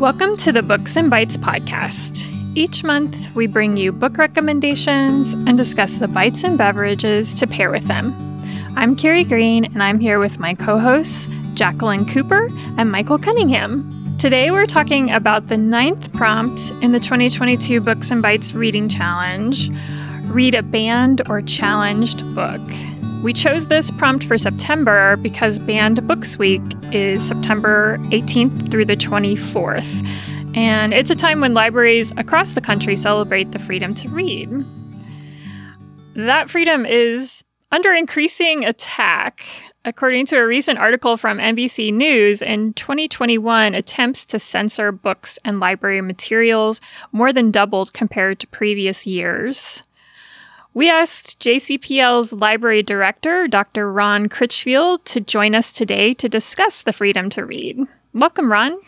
Welcome to the Books and Bites podcast. Each month, we bring you book recommendations and discuss the bites and beverages to pair with them. I'm Carrie Green, and I'm here with my co hosts, Jacqueline Cooper and Michael Cunningham. Today, we're talking about the ninth prompt in the 2022 Books and Bites Reading Challenge read a banned or challenged book. We chose this prompt for September because Banned Books Week is September 18th through the 24th. And it's a time when libraries across the country celebrate the freedom to read. That freedom is under increasing attack. According to a recent article from NBC News, in 2021, attempts to censor books and library materials more than doubled compared to previous years. We asked JCPL's library director, Dr. Ron Critchfield, to join us today to discuss the freedom to read. Welcome, Ron.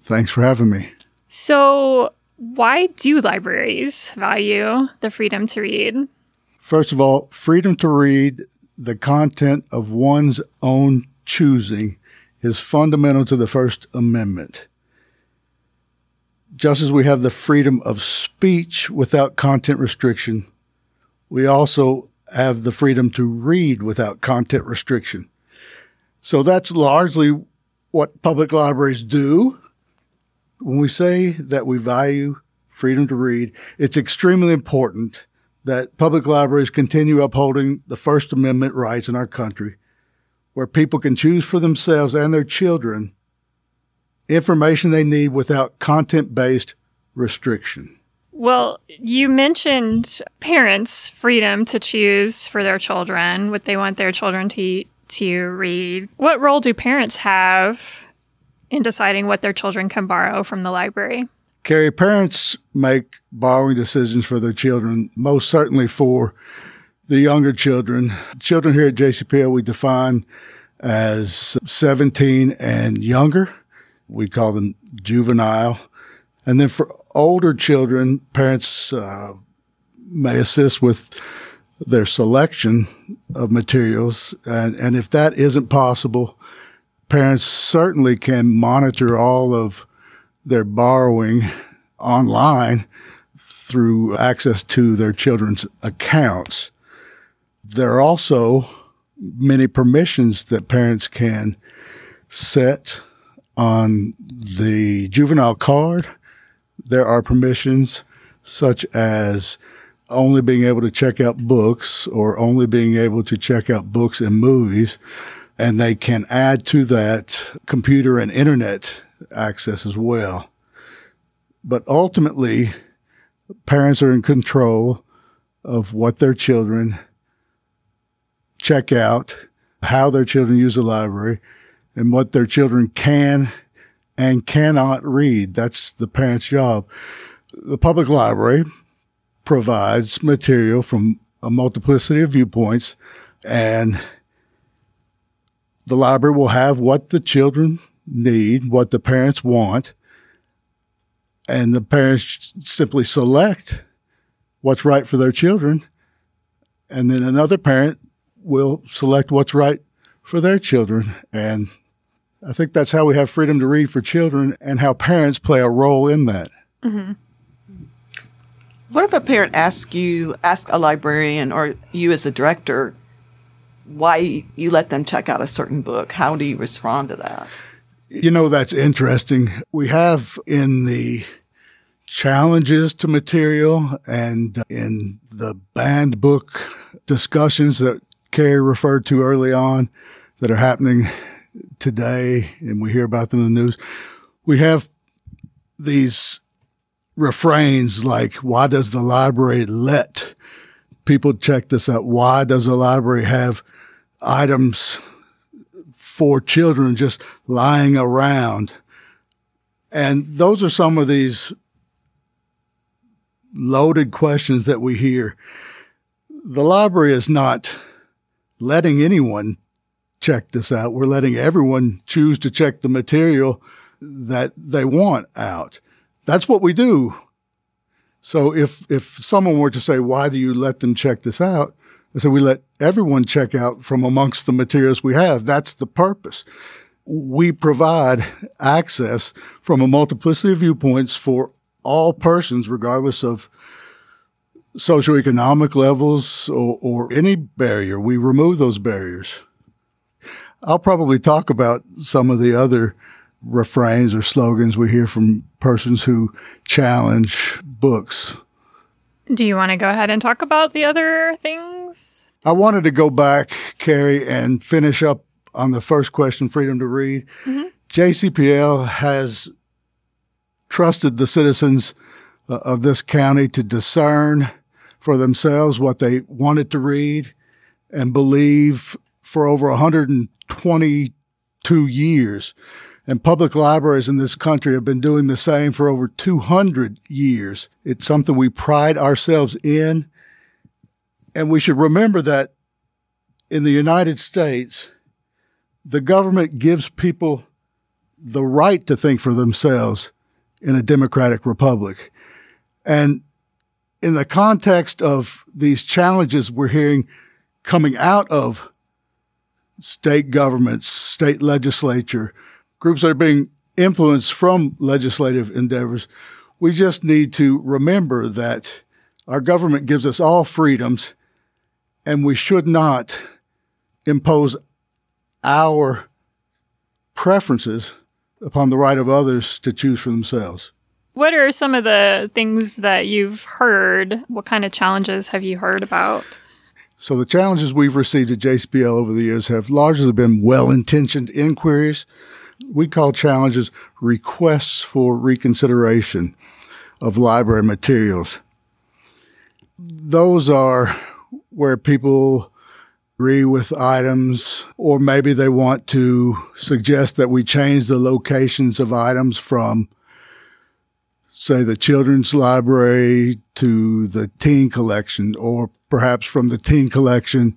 Thanks for having me. So, why do libraries value the freedom to read? First of all, freedom to read the content of one's own choosing is fundamental to the First Amendment. Just as we have the freedom of speech without content restriction, we also have the freedom to read without content restriction. So that's largely what public libraries do. When we say that we value freedom to read, it's extremely important that public libraries continue upholding the First Amendment rights in our country, where people can choose for themselves and their children information they need without content based restriction. Well, you mentioned parents' freedom to choose for their children what they want their children to to read. What role do parents have in deciding what their children can borrow from the library? Carrie, parents make borrowing decisions for their children, most certainly for the younger children. Children here at JCPL we define as 17 and younger. We call them juvenile. And then for older children, parents uh, may assist with their selection of materials. And, and if that isn't possible, parents certainly can monitor all of their borrowing online through access to their children's accounts. There are also many permissions that parents can set on the juvenile card there are permissions such as only being able to check out books or only being able to check out books and movies. And they can add to that computer and internet access as well. But ultimately, parents are in control of what their children check out, how their children use the library, and what their children can and cannot read. That's the parent's job. The public library provides material from a multiplicity of viewpoints and the library will have what the children need, what the parents want, and the parents simply select what's right for their children. And then another parent will select what's right for their children. And I think that's how we have freedom to read for children and how parents play a role in that. Mm-hmm. What if a parent asks you, ask a librarian or you as a director, why you let them check out a certain book? How do you respond to that? You know, that's interesting. We have in the challenges to material and in the banned book discussions that Carrie referred to early on that are happening today, and we hear about them in the news. We have these refrains like, why does the library let people check this out? Why does the library have items for children just lying around? And those are some of these loaded questions that we hear. The library is not letting anyone check this out. We're letting everyone choose to check the material that they want out. That's what we do. So if if someone were to say, "Why do you let them check this out?" I say, "We let everyone check out from amongst the materials we have. That's the purpose." we provide access from a multiplicity of viewpoints for all persons, regardless of socioeconomic levels or, or any barrier. We remove those barriers. I'll probably talk about some of the other refrains or slogans we hear from persons who challenge books. Do you want to go ahead and talk about the other things? I wanted to go back, Carrie, and finish up on the first question freedom to read. Mm-hmm. JCPL has trusted the citizens uh, of this county to discern for themselves what they wanted to read and believe for over 122 years. And public libraries in this country have been doing the same for over 200 years. It's something we pride ourselves in. And we should remember that in the United States, the government gives people the right to think for themselves in a democratic republic. And in the context of these challenges we're hearing coming out of state governments, state legislature, groups that are being influenced from legislative endeavors, we just need to remember that our government gives us all freedoms and we should not impose our preferences upon the right of others to choose for themselves. What are some of the things that you've heard? What kind of challenges have you heard about? So, the challenges we've received at JCPL over the years have largely been well intentioned inquiries. We call challenges requests for reconsideration of library materials. Those are where people agree with items, or maybe they want to suggest that we change the locations of items from say, the children's library to the teen collection, or perhaps from the teen collection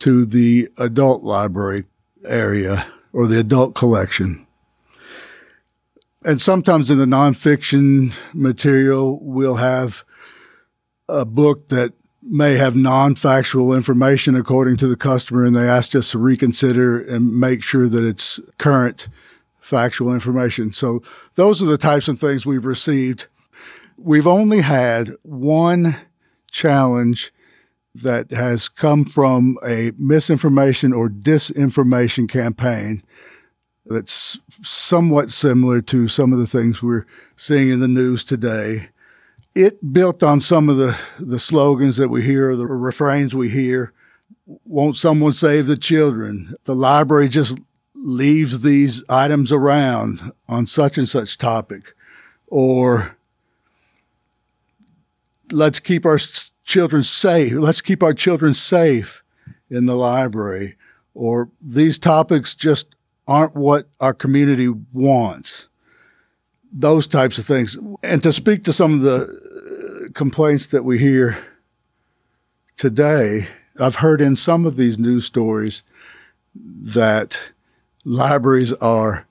to the adult library area or the adult collection. And sometimes in the nonfiction material, we'll have a book that may have non-factual information according to the customer and they ask us to reconsider and make sure that it's current factual information. So those are the types of things we've received. We've only had one challenge that has come from a misinformation or disinformation campaign that's somewhat similar to some of the things we're seeing in the news today. It built on some of the, the slogans that we hear, the refrains we hear. Won't someone save the children? The library just leaves these items around on such and such topic, or let's keep our children safe. Let's keep our children safe in the library, or these topics just aren't what our community wants. Those types of things. And to speak to some of the uh, complaints that we hear today, I've heard in some of these news stories that libraries are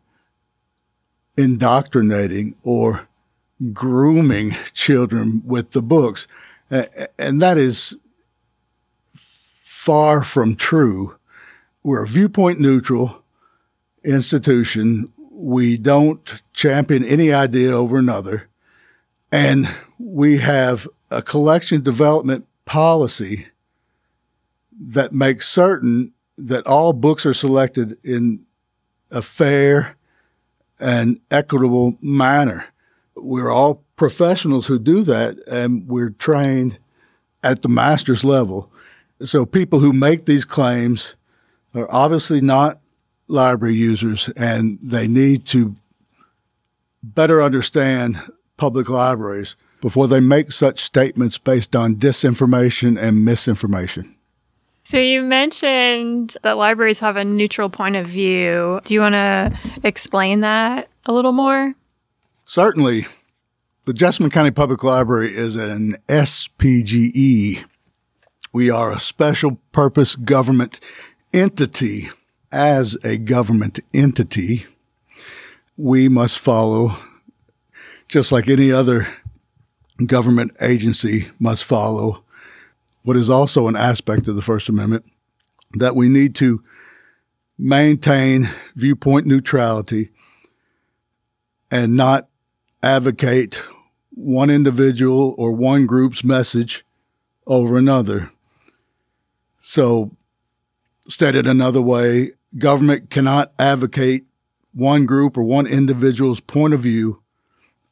indoctrinating or grooming children with the books. And that is far from true. We're a viewpoint neutral institution. We don't champion any idea over another. And we have a collection development policy that makes certain that all books are selected in a fair and equitable manner. We're all professionals who do that, and we're trained at the master's level. So people who make these claims are obviously not library users, and they need to better understand public libraries before they make such statements based on disinformation and misinformation. So you mentioned that libraries have a neutral point of view. Do you want to explain that a little more? Certainly. The Jessamine County Public Library is an SPGE. We are a special purpose government entity. As a government entity, we must follow, just like any other government agency must follow, what is also an aspect of the First Amendment that we need to maintain viewpoint neutrality and not advocate one individual or one group's message over another. So, stated another way, government cannot advocate one group or one individual's point of view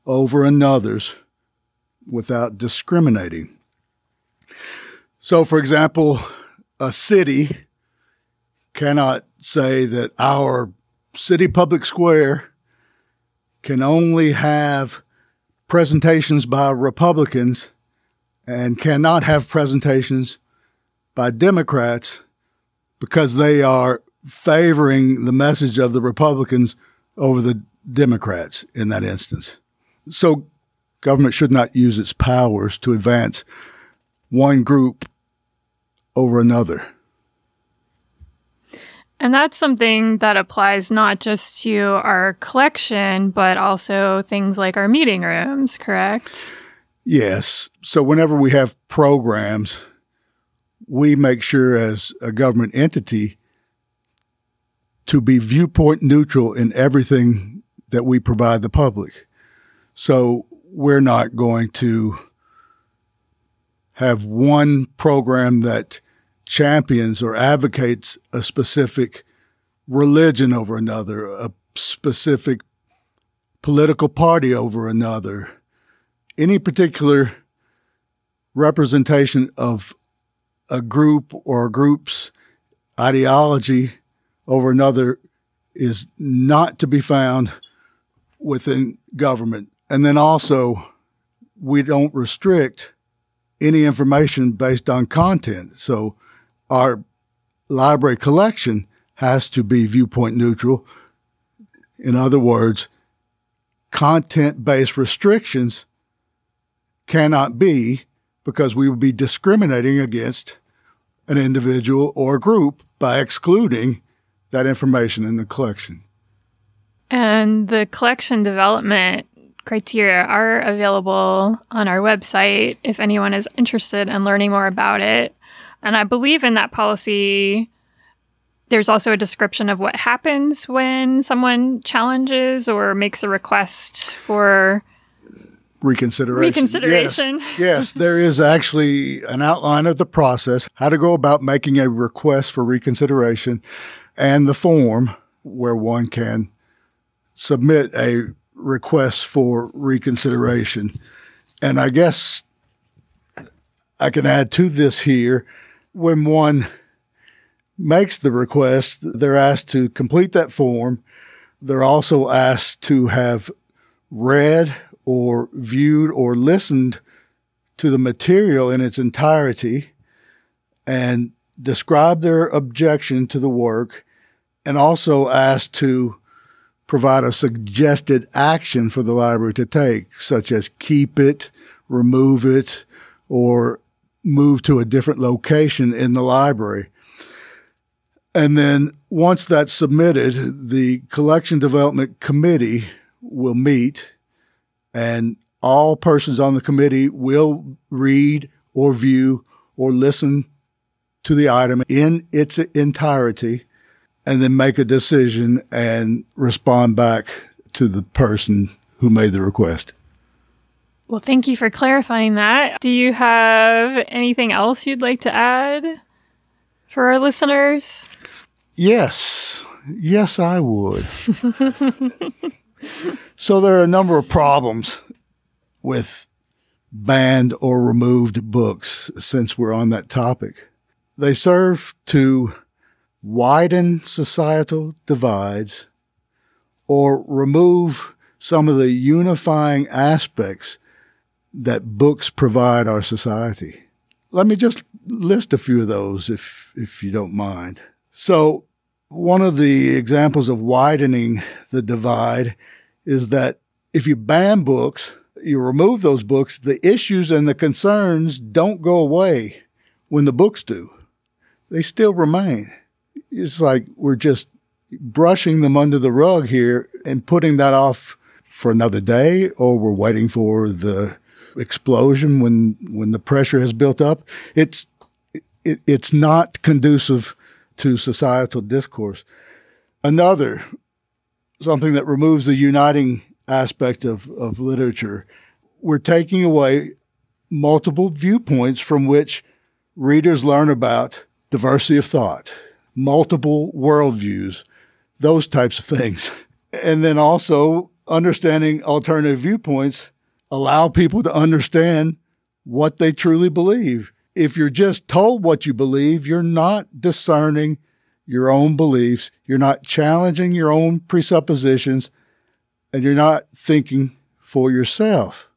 over another's without discriminating. So, for example, a city cannot say that our city public square can only have presentations by Republicans and cannot have presentations by Democrats because they are favoring the message of the Republicans over the Democrats in that instance. So government should not use its powers to advance one group over another. And that's something that applies not just to our collection, but also things like our meeting rooms, correct? Yes. So whenever we have programs, we make sure as a government entity to be viewpoint neutral in everything that we provide the public. So we're not going to have one program that champions or advocates a specific religion over another, a specific political party over another, any particular representation of a group or a group's ideology over another is not to be found within government. And then also, we don't restrict any information based on content. So our library collection has to be viewpoint neutral. In other words, content based restrictions cannot be because we would be discriminating against an individual or group by excluding that information in the collection. And the collection development criteria are available on our website if anyone is interested in learning more about it. And I believe in that policy. There's also a description of what happens when someone challenges or makes a request for reconsideration. Reconsideration. Yes, yes, there is actually an outline of the process, how to go about making a request for reconsideration, and the form where one can submit a request for reconsideration. And I guess I can add to this here when one makes the request, they're asked to complete that form. They're also asked to have read or viewed or listened to the material in its entirety and describe their objection to the work and also asked to provide a suggested action for the library to take, such as keep it, remove it, or move to a different location in the library. And then once that's submitted, the collection development committee will meet and all persons on the committee will read or view or listen to the item in its entirety and then make a decision and respond back to the person who made the request. Well, thank you for clarifying that. Do you have anything else you'd like to add for our listeners? Yes. Yes, I would. so there are a number of problems with banned or removed books since we're on that topic. They serve to widen societal divides or remove some of the unifying aspects that books provide our society. Let me just list a few of those if, if you don't mind. So one of the examples of widening the divide is that if you ban books, you remove those books, the issues and the concerns don't go away when the books do. They still remain. It's like we're just brushing them under the rug here and putting that off for another day, or we're waiting for the explosion when when the pressure has built up. It's it, it's not conducive to societal discourse. Another, something that removes the uniting aspect of, of literature, we're taking away multiple viewpoints from which readers learn about diversity of thought, multiple worldviews, those types of things. And then also understanding alternative viewpoints allow people to understand what they truly believe. If you're just told what you believe, you're not discerning your own beliefs, you're not challenging your own presuppositions, and you're not thinking for yourself.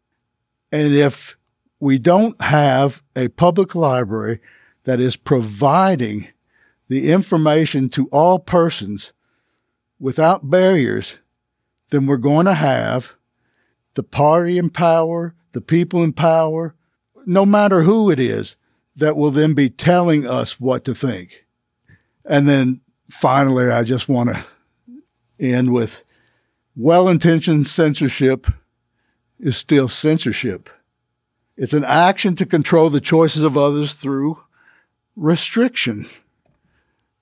And if we don't have a public library that is providing the information to all persons without barriers, then we're going to have the party in power, the people in power, no matter who it is, that will then be telling us what to think. And then finally, I just want to end with well intentioned censorship is still censorship. It's an action to control the choices of others through restriction,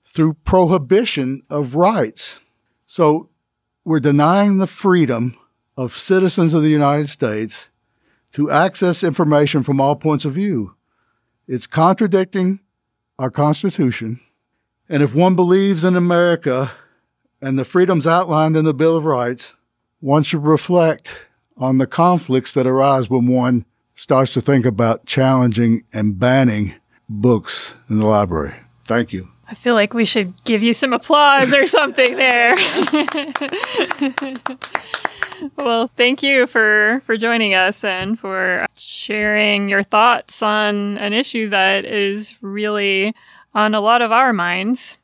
through prohibition of rights. So we're denying the freedom of citizens of the United States to access information from all points of view. It's contradicting our Constitution. And if one believes in America and the freedoms outlined in the Bill of Rights, one should reflect on the conflicts that arise when one starts to think about challenging and banning books in the library. Thank you. I feel like we should give you some applause or something there. well, thank you for for joining us and for sharing your thoughts on an issue that is really on a lot of our minds.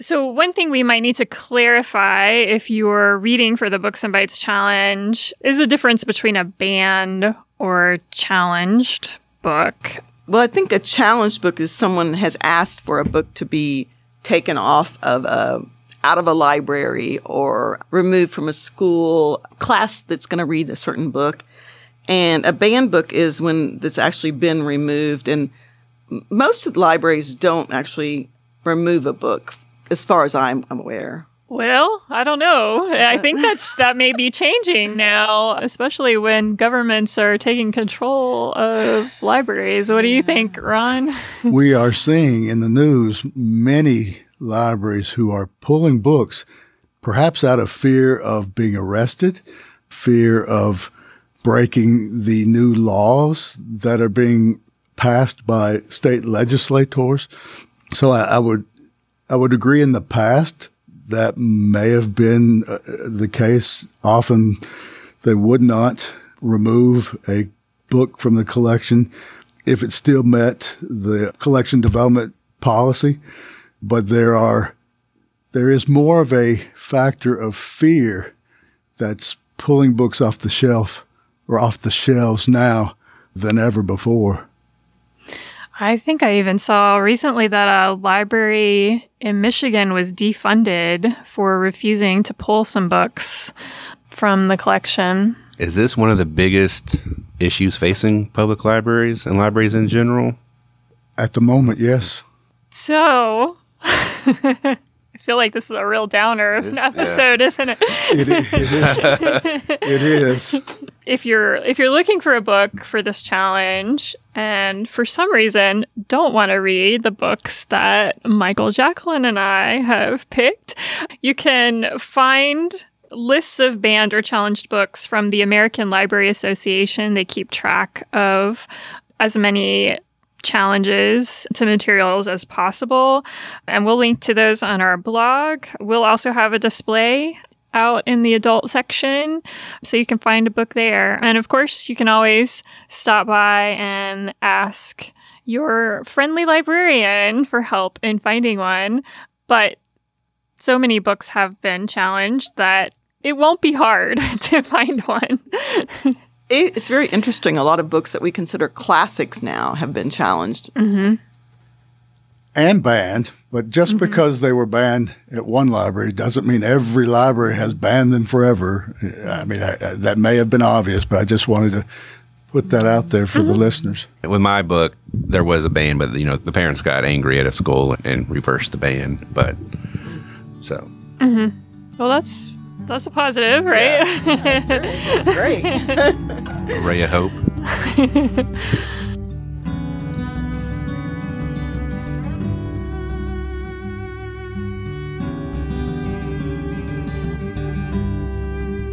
So, one thing we might need to clarify if you're reading for the Books and Bites challenge is the difference between a banned or challenged book. Well, I think a challenged book is someone has asked for a book to be taken off of a out of a library or removed from a school class that's going to read a certain book. And a banned book is when that's actually been removed. And most of the libraries don't actually remove a book, as far as I'm, I'm aware. Well, I don't know. I think that's that may be changing now, especially when governments are taking control of libraries. What do you think, Ron? we are seeing in the news many libraries who are pulling books, perhaps out of fear of being arrested, fear of breaking the new laws that are being passed by state legislators. So I, I would I would agree in the past that may have been uh, the case. Often they would not remove a book from the collection if it still met the collection development policy. But there are, there is more of a factor of fear that's pulling books off the shelf or off the shelves now than ever before. I think I even saw recently that a library in Michigan was defunded for refusing to pull some books from the collection. Is this one of the biggest issues facing public libraries and libraries in general? At the moment, yes. So, I feel like this is a real downer of an episode, yeah. isn't it? it, is. it is. If you're if you're looking for a book for this challenge and for some reason don't want to read the books that Michael Jacqueline and I have picked, you can find lists of banned or challenged books from the American Library Association. They keep track of as many challenges to materials as possible. And we'll link to those on our blog. We'll also have a display out in the adult section so you can find a book there. And of course, you can always stop by and ask your friendly librarian for help in finding one. But so many books have been challenged that it won't be hard to find one. it's very interesting. A lot of books that we consider classics now have been challenged. Mm-hmm. And banned, but just mm-hmm. because they were banned at one library doesn't mean every library has banned them forever. I mean, I, I, that may have been obvious, but I just wanted to put that out there for mm-hmm. the listeners. With my book, there was a ban, but you know the parents got angry at a school and reversed the ban. But so Well, that's that's a positive, right? Great. A ray of hope.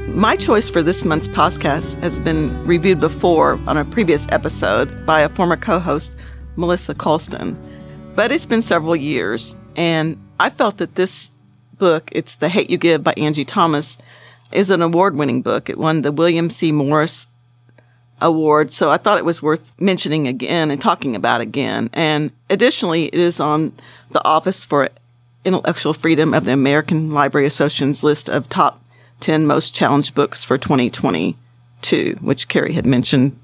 My choice for this month's podcast has been reviewed before on a previous episode by a former co host, Melissa Colston. But it's been several years, and I felt that this book, it's The Hate You Give by Angie Thomas, is an award winning book. It won the William C. Morris Award, so I thought it was worth mentioning again and talking about again. And additionally, it is on the Office for Intellectual Freedom of the American Library Association's list of top 10 most challenged books for 2022, which Carrie had mentioned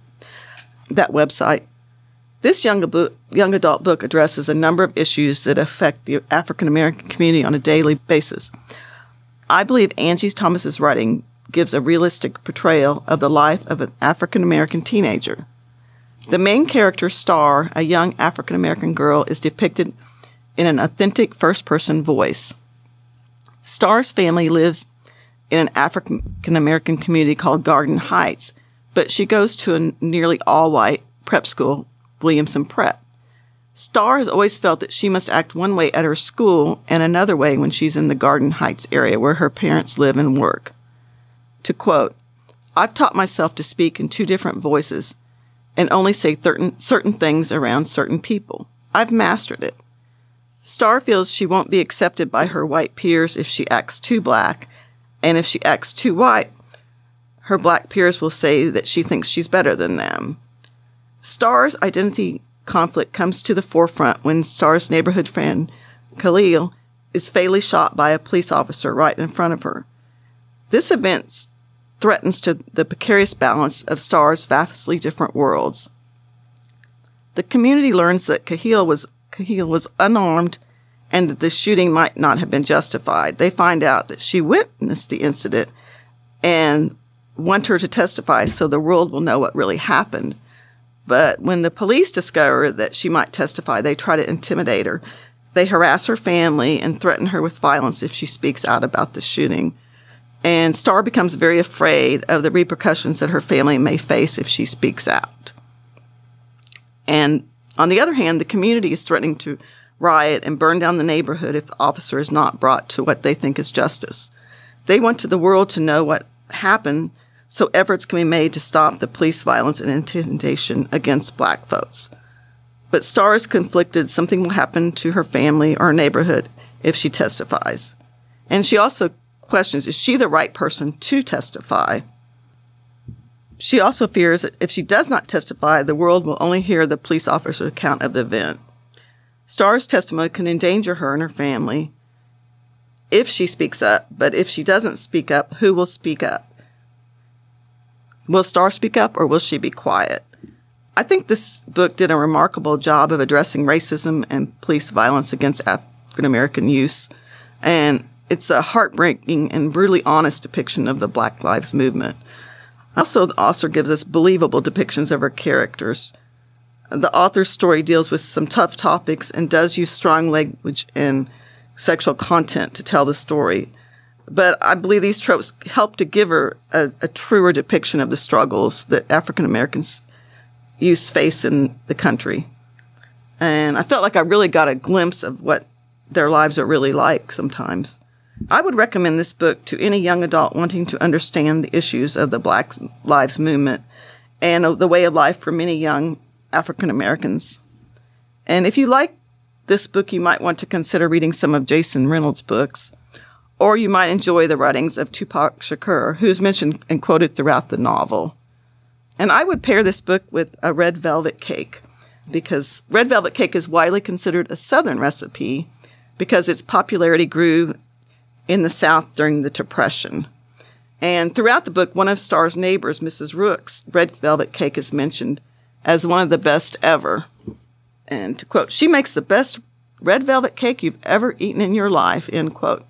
that website. This young, young adult book addresses a number of issues that affect the African American community on a daily basis. I believe Angie Thomas's writing gives a realistic portrayal of the life of an African American teenager. The main character, Starr, a young African American girl, is depicted in an authentic first person voice. Starr's family lives in an African American community called Garden Heights, but she goes to a nearly all white prep school, Williamson Prep. Starr has always felt that she must act one way at her school and another way when she's in the Garden Heights area where her parents live and work. To quote, I've taught myself to speak in two different voices and only say certain, certain things around certain people. I've mastered it. Starr feels she won't be accepted by her white peers if she acts too black, and if she acts too white, her black peers will say that she thinks she's better than them. Starr's identity conflict comes to the forefront when Starr's neighborhood friend, Khalil, is fatally shot by a police officer right in front of her. This event threatens to the precarious balance of Starr's vastly different worlds. The community learns that Kahil was Kahil was unarmed and that the shooting might not have been justified. They find out that she witnessed the incident and want her to testify so the world will know what really happened. But when the police discover that she might testify, they try to intimidate her. They harass her family and threaten her with violence if she speaks out about the shooting. And Starr becomes very afraid of the repercussions that her family may face if she speaks out. And on the other hand, the community is threatening to riot and burn down the neighborhood if the officer is not brought to what they think is justice. They want the world to know what happened so efforts can be made to stop the police violence and intimidation against black folks. But Starr is conflicted something will happen to her family or neighborhood if she testifies. And she also questions is she the right person to testify? She also fears that if she does not testify, the world will only hear the police officer's account of the event. Starr's testimony can endanger her and her family if she speaks up, but if she doesn't speak up, who will speak up? Will Starr speak up or will she be quiet? I think this book did a remarkable job of addressing racism and police violence against African American youth. And it's a heartbreaking and brutally honest depiction of the Black Lives Movement. Also, the author gives us believable depictions of her characters. The author's story deals with some tough topics and does use strong language and sexual content to tell the story. But I believe these tropes help to give her a, a truer depiction of the struggles that African Americans youth face in the country. And I felt like I really got a glimpse of what their lives are really like sometimes. I would recommend this book to any young adult wanting to understand the issues of the Black Lives Movement and the way of life for many young African Americans. And if you like this book, you might want to consider reading some of Jason Reynolds' books, or you might enjoy the writings of Tupac Shakur, who is mentioned and quoted throughout the novel. And I would pair this book with a red velvet cake because red velvet cake is widely considered a Southern recipe because its popularity grew in the South during the Depression. And throughout the book, one of Starr's neighbors, Mrs. Rook's red velvet cake is mentioned as one of the best ever. And to quote, she makes the best red velvet cake you've ever eaten in your life, end quote.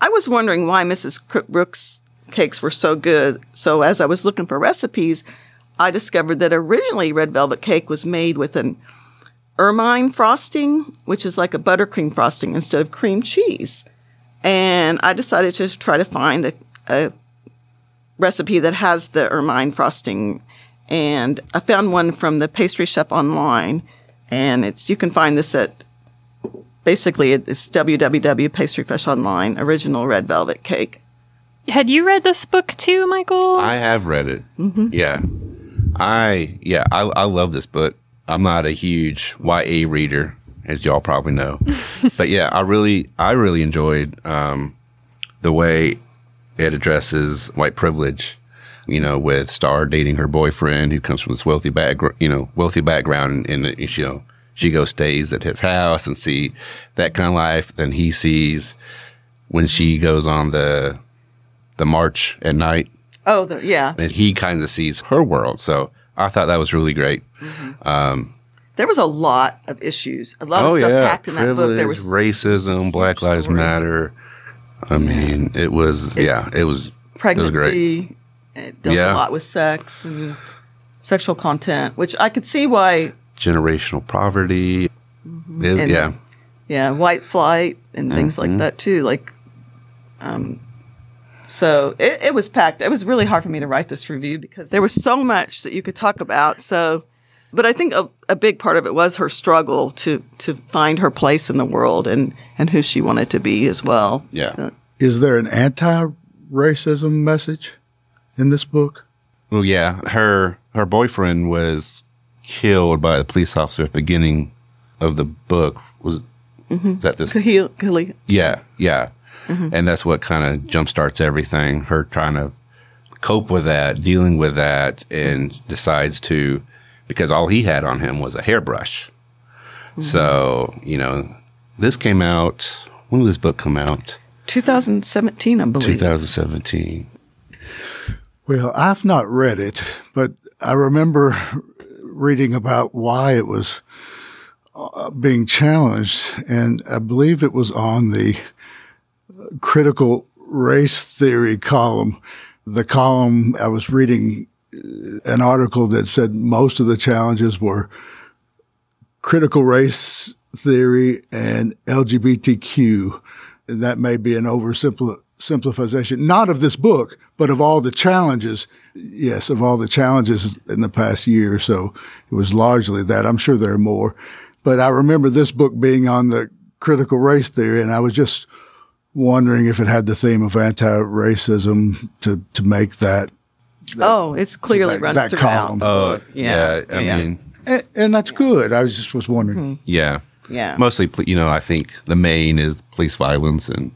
I was wondering why Mrs. Rook's cakes were so good. So as I was looking for recipes, I discovered that originally red velvet cake was made with an ermine frosting, which is like a buttercream frosting instead of cream cheese. And I decided to try to find a, a recipe that has the ermine frosting. And I found one from the pastry chef online. And it's you can find this at basically it's www.pastrychef online original red velvet cake. Had you read this book too, Michael? I have read it. Yeah, I yeah I I love this book. I'm not a huge YA reader, as y'all probably know, but yeah, I really I really enjoyed um, the way it addresses white privilege. You know, with Starr dating her boyfriend who comes from this wealthy background, you know, wealthy background, and, and you know, she goes stays at his house and see that kind of life. Then he sees when she goes on the the march at night Oh, the, yeah. and he kind of sees her world. So I thought that was really great. Mm-hmm. Um, there was a lot of issues, a lot of oh, stuff packed in that book. There was racism, Black Lives story. Matter. I mean, it was yeah, it was It was pregnancy. It dealt Yeah. a lot with sex and sexual content, which I could see why. Generational poverty. It- And- yeah, Yeah, white flight and things Mm-hmm. like that too. Like, um, so it, it was packed. It was really hard for me to write this review because there was so much that you could talk about. So, but I think a, a big part of it was her struggle to to find her place in the world and and who she wanted to be as well. yeah. Uh, Is there an anti-racism message in this book? Well, yeah. Her her boyfriend was killed by a police officer at the beginning of the book. Was Mm-hmm. is that this? Kahil, Kahil, Yeah, yeah. And that's what kind of jumpstarts everything. Her trying to cope with that, dealing with that, and decides to, because all he had on him was a hairbrush. So, you know, this came out, when did this book come out? 2017, I believe. 2017. Well, I've not read it, but I remember reading about why it was uh, being challenged, and I believe it was on the critical race theory column. The column I was reading uh, an article that said most of the challenges were critical race theory and LGBTQ. And that may be an oversimplification, not of this book, but of all the challenges. Yes, of all the challenges in the past year or so. It was largely that. I'm sure there are more. But I remember this book being on the critical race theory, and I was just wondering if it had the theme of anti-racism to, to make that. Oh, it's clearly that- runs that column. Oh, book. yeah. I yeah. mean, And, and that's good. I was just was wondering. Hmm. yeah. Yeah. Mostly, you know, I think the main is police violence and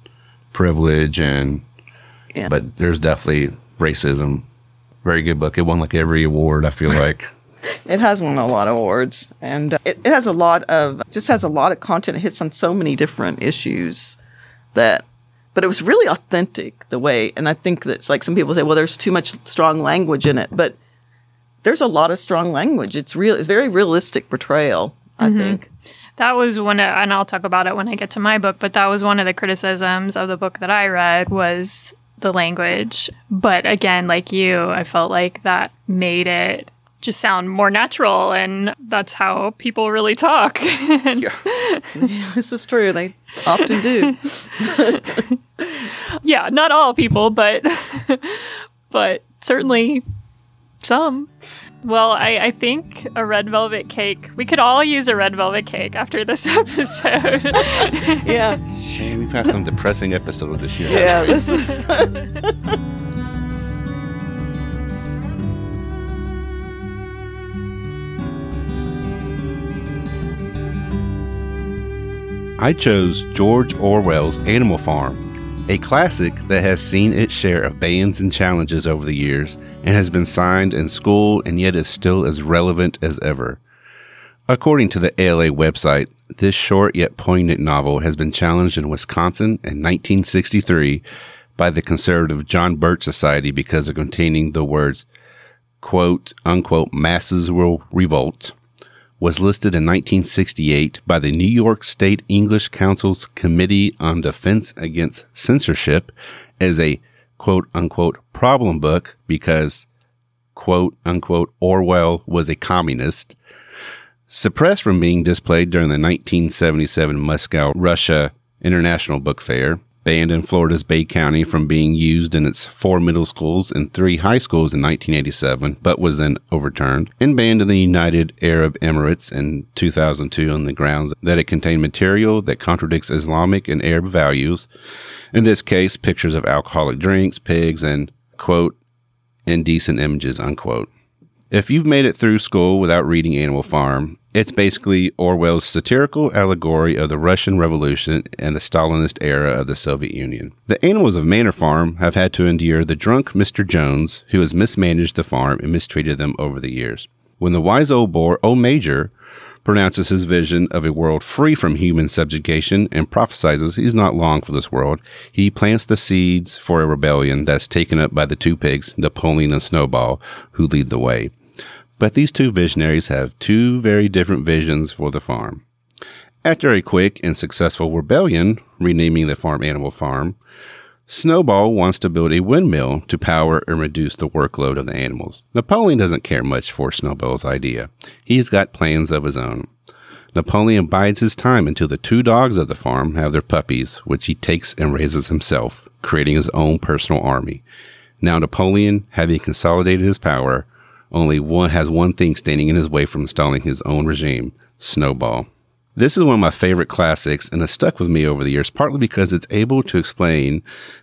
privilege, and Yeah. but there's definitely racism. Very good book. It won like every award. I feel like. It has won a lot of awards, and uh, it, it has a lot of just has a lot of content. It hits on so many different issues that, but it was really authentic the way. And I think that's like some people say, well, there's too much strong language in it, but there's a lot of strong language. It's real, very realistic portrayal. I think. That was one, of, and I'll talk about it when I get to my book. But that was one of the criticisms of the book that I read was the language. But again, like you, I felt like that made it just sound more natural, and that's how people really talk. And This is true. They often do. yeah, not all people, but but certainly some. Well, I, I think a red velvet cake. We could all use a red velvet cake after this episode. Yeah. Man, we've had some depressing episodes this year. Yeah. This is. I chose George Orwell's Animal Farm, a classic that has seen its share of bans and challenges over the years and has been signed in school and yet is still as relevant as ever. According to the ALA website, this short yet poignant novel has been challenged in Wisconsin in 1963 by the conservative John Birch Society because of containing the words, quote, unquote, masses will revolt was listed in 1968 by the New York State English Council's Committee on Defense Against Censorship as a quote unquote problem book because quote unquote Orwell was a communist. Suppressed from being displayed during the 1977 Moscow, Russia International Book Fair, banned in Florida's Bay County from being used in its four middle schools and three high schools in 1987, but was then overturned, and banned in the United Arab Emirates in 2002 on the grounds that it contained material that contradicts Islamic and Arab values. In this case, pictures of alcoholic drinks, pigs, and, quote, indecent images, unquote. If you've made it through school without reading Animal Farm, it's basically Orwell's satirical allegory of the Russian Revolution and the Stalinist era of the Soviet Union. The animals of Manor Farm have had to endure the drunk Mr. Jones, who has mismanaged the farm and mistreated them over the years. When the wise old boar, Old Major, pronounces his vision of a world free from human subjugation and prophesies he's not long for this world, he plants the seeds for a rebellion that's taken up by the two pigs, Napoleon and Snowball, who lead the way. But these two visionaries have two very different visions for the farm. After a quick and successful rebellion, renaming the farm Animal Farm, Snowball wants to build a windmill to power and reduce the workload of the animals. Napoleon doesn't care much for Snowball's idea. He's got plans of his own. Napoleon bides his time until the two dogs of the farm have their puppies, which he takes and raises himself, creating his own personal army. Now Napoleon, having consolidated his power, only one has one thing standing in his way from installing his own regime Snowball. This is one of my favorite classics and has stuck with me over the years, partly because it's able to explain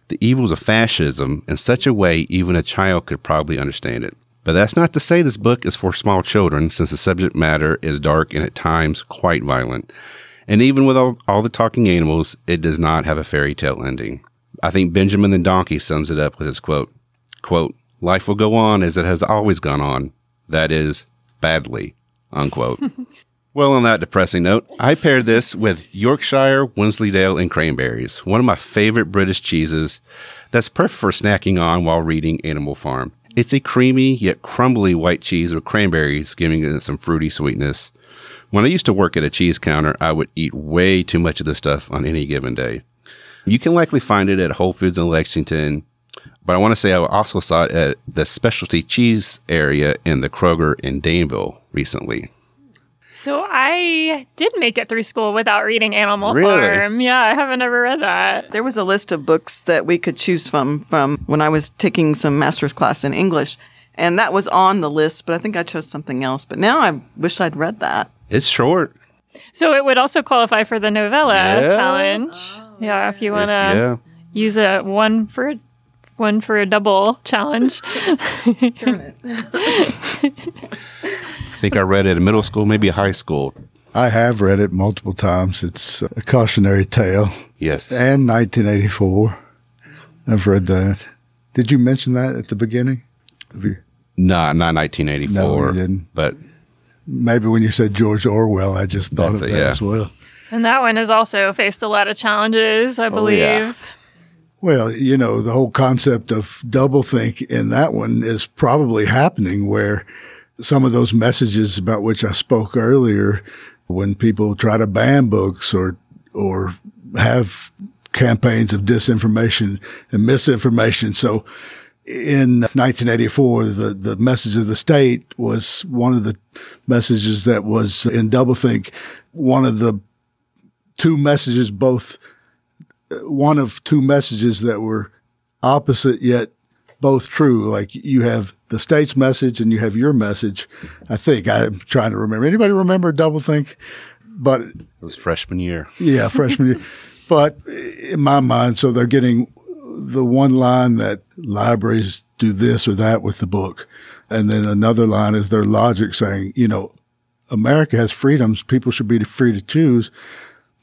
the evils of fascism in such a way even a child could probably understand it. But that's not to say this book is for small children, since the subject matter is dark and at times quite violent. And even with all, all the talking animals, it does not have a fairy tale ending. I think Benjamin the Donkey sums it up with his quote, quote, Life will go on as it has always gone on. That is, badly. Unquote. well, on that depressing note, I paired this with Yorkshire, Wensleydale, and cranberries, one of my favorite British cheeses that's perfect for snacking on while reading Animal Farm. It's a creamy yet crumbly white cheese with cranberries, giving it some fruity sweetness. When I used to work at a cheese counter, I would eat way too much of this stuff on any given day. You can likely find it at Whole Foods in Lexington, but I want to say I also saw it at the specialty cheese area in the Kroger in Danville recently. So I did make it through school without reading Animal Really? Farm. Yeah, I haven't ever read that. There was a list of books that we could choose from from when I was taking some master's class in English, and that was on the list. But I think I chose something else. But now I wish I'd read that. It's short. So it would also qualify for the novella Yeah. challenge. Oh, yeah, if you want to yeah. use a one for a, one for a double challenge. I think I read it in middle school, maybe high school. I have read it multiple times. It's a cautionary tale. Yes. And 1984. I've read that. Did you mention that at the beginning? Have you- Not not 1984. No, you didn't. But Maybe when you said George Orwell, I just thought of it, that yeah. as well. and that one has also faced a lot of challenges, I oh, believe. yeah. Well, you know, the whole concept of doublethink in that one is probably happening where some of those messages about which I spoke earlier, when people try to ban books or, or have campaigns of disinformation and misinformation. So in 1984, the, the message of the state was one of the messages that was in doublethink, one of the two messages, both one of two messages that were opposite yet both true. Like you have the state's message and you have your message. I think I'm trying to remember. Anybody remember doublethink? But it was freshman year. yeah, freshman year. But in my mind, so they're getting the one line that libraries do this or that with the book. And then another line is their logic saying, you know, America has freedoms. People should be free to choose.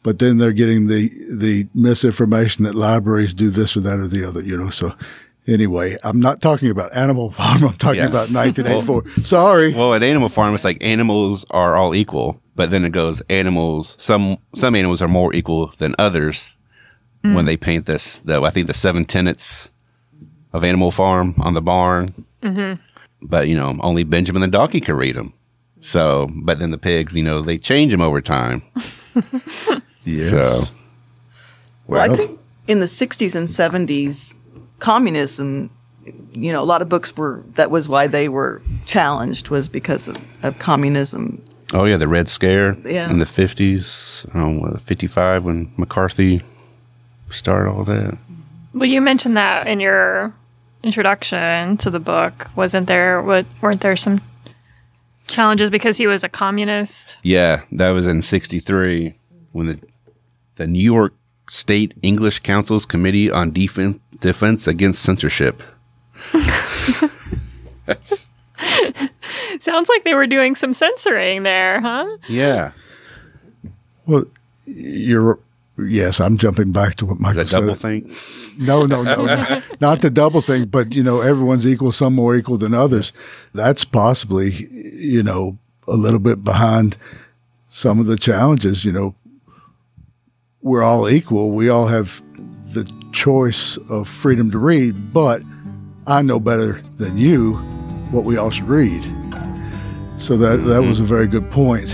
But then they're getting the, the misinformation that libraries do this or that or the other, you know. So anyway, I'm not talking about Animal Farm. I'm talking Yeah. about 1984. Sorry. Well, at Animal Farm, it's like animals are all equal, but then it goes animals. Some some animals are more equal than others. When they paint this, the I think the seven tenets of Animal Farm on the barn. Mm-hmm. But you know, only Benjamin the donkey can read them. So, but then the pigs, you know, they change them over time. yes. So, Well, I think in the 60s and 70s, communism, you know, a lot of books were, that was why they were challenged, was because of, of communism. oh yeah, the Red Scare Yeah. in the fifties, um, fifty five when McCarthy started all that. Well, you mentioned that in your introduction to the book. Wasn't there? What weren't there some challenges because he was a communist? Yeah, that was in '63 when the the New York State English Council's Committee on Defen- Defense Against Censorship. Sounds like they were doing some censoring there, huh? Yeah, Well, you're yes. I'm jumping back to what Michael that double said. think? No, no, no, no. not the double thing, but you know, everyone's equal, some more equal than others. That's possibly, you know, a little bit behind some of the challenges. You know, we're all equal. We all have the choice of freedom to read, but I know better than you what we all should read. So that that was mm-hmm. a very good point.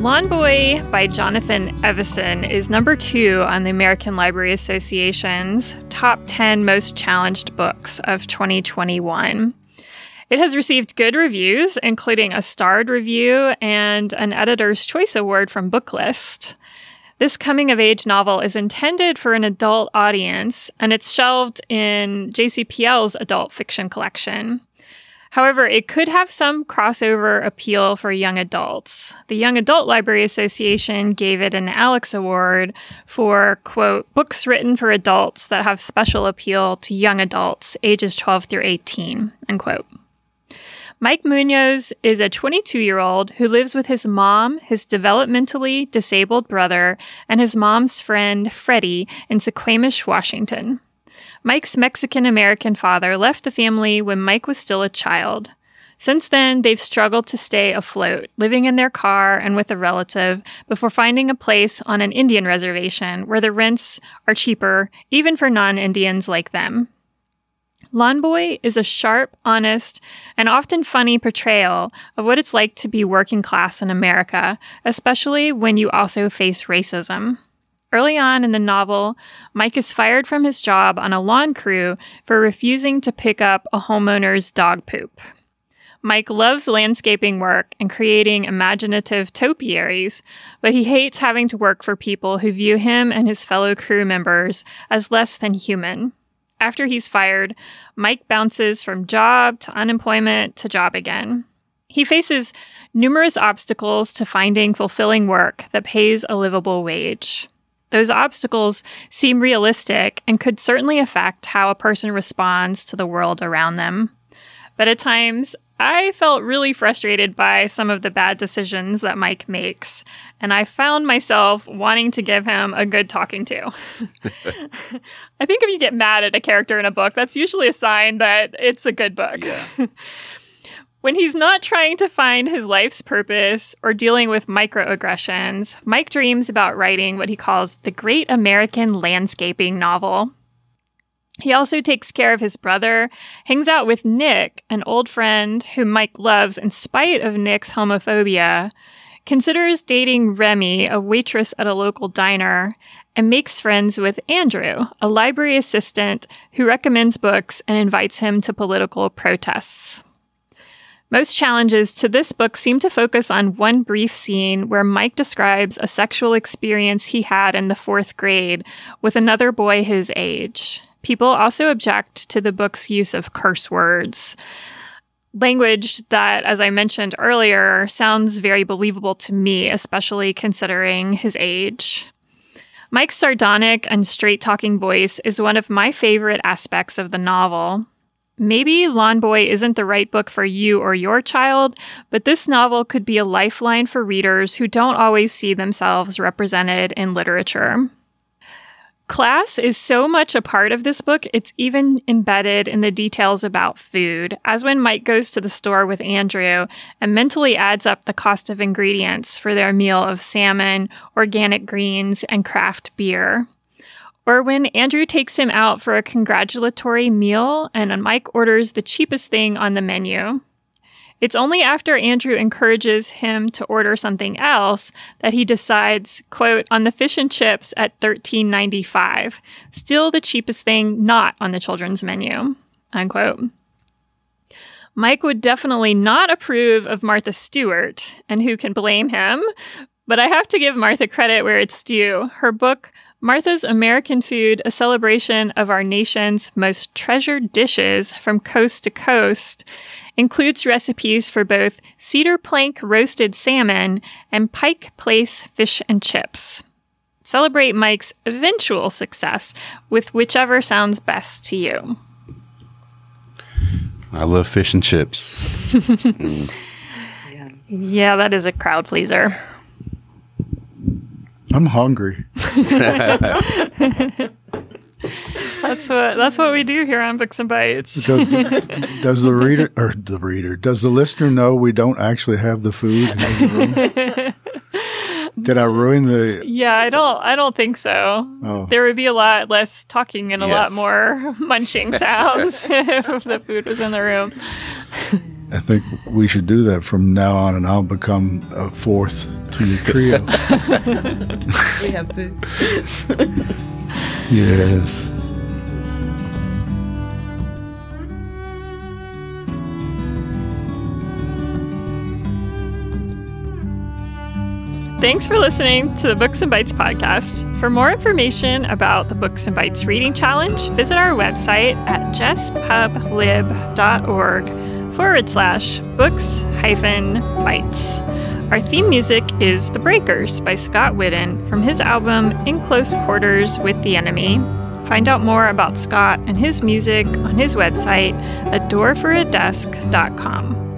Lawn Boy by Jonathan Evison is number two on the American Library Association's top 10 most challenged books of 2021. It has received good reviews, including a starred review and an Editor's Choice Award from Booklist. This coming of age novel is intended for an adult audience, and it's shelved in JCPL's adult fiction collection. However, it could have some crossover appeal for young adults. The Young Adult Library Association gave it an Alex Award for, quote, books written for adults that have special appeal to young adults ages 12 through 18, unquote. Mike Munoz is a 22 year old who lives with his mom, his developmentally disabled brother, and his mom's friend, Freddie, in Suquamish, Washington. Mike's Mexican American father left the family when Mike was still a child. Since then, they've struggled to stay afloat, living in their car and with a relative, before finding a place on an Indian reservation where the rents are cheaper, even for non Indians like them. Lawn Boy is a sharp, honest, and often funny portrayal of what it's like to be working class in America, especially when you also face racism. Early on in the novel, Mike is fired from his job on a lawn crew for refusing to pick up a homeowner's dog poop. Mike loves landscaping work and creating imaginative topiaries, but he hates having to work for people who view him and his fellow crew members as less than human. After he's fired, Mike bounces from job to unemployment to job again. He faces numerous obstacles to finding fulfilling work that pays a livable wage. Those obstacles seem realistic and could certainly affect how a person responds to the world around them. But at times, I felt really frustrated by some of the bad decisions that Mike makes, and I found myself wanting to give him a good talking to. I think if you get mad at a character in a book, that's usually a sign that it's a good book. Yeah. When he's not trying to find his life's purpose or dealing with microaggressions, Mike dreams about writing what he calls the Great American Landscaping Novel. He also takes care of his brother, hangs out with Nick, an old friend whom Mike loves in spite of Nick's homophobia, considers dating Remy, a waitress at a local diner, and makes friends with Andrew, a library assistant who recommends books and invites him to political protests. Most challenges to this book seem to focus on one brief scene where Mike describes a sexual experience he had in the fourth grade with another boy his age. People also object to the book's use of curse words. Language that, as I mentioned earlier, sounds very believable to me, especially considering his age. Mike's sardonic and straight talking voice is one of my favorite aspects of the novel. Maybe Lawn Boy isn't the right book for you or your child, but this novel could be a lifeline for readers who don't always see themselves represented in literature. Class is so much a part of this book, it's even embedded in the details about food, as when Mike goes to the store with Andrew and mentally adds up the cost of ingredients for their meal of salmon, organic greens, and craft beer. Or when Andrew takes him out for a congratulatory meal and Mike orders the cheapest thing on the menu. It's only after Andrew encourages him to order something else that he decides, quote, on the fish and chips at $13.95, still the cheapest thing not on the children's menu. unquote. Mike would definitely not approve of Martha Stewart, and who can blame him? But I have to give Martha credit where it's due. Her book, Martha's American Food, a celebration of our nation's most treasured dishes from coast to coast, includes recipes for both cedar plank roasted salmon and Pike Place fish and chips. Celebrate Mike's eventual success with whichever sounds best to you. I love fish and chips. mm. Yeah, that is a crowd pleaser. I'm hungry. that's what that's what we do here on Books and Bites. Does, does, the reader or the reader does the listener know we don't actually have the food in the room? Did I ruin the? Yeah, I don't. I don't think so. Oh. There would be a lot less talking and a yeah. lot more munching sounds if the food was in the room. I think we should do that from now on, and I'll become a fourth to the trio. we have food. yes. Thanks for listening to the Books and Bites podcast. For more information about the Books and Bites Reading Challenge, visit our website at jesspublib.org forward slash books hyphen bites. Our theme music is The Breakers by Scott Whitten from his album In Close Quarters with the Enemy. Find out more about Scott and his music on his website, adoreforadesk.com.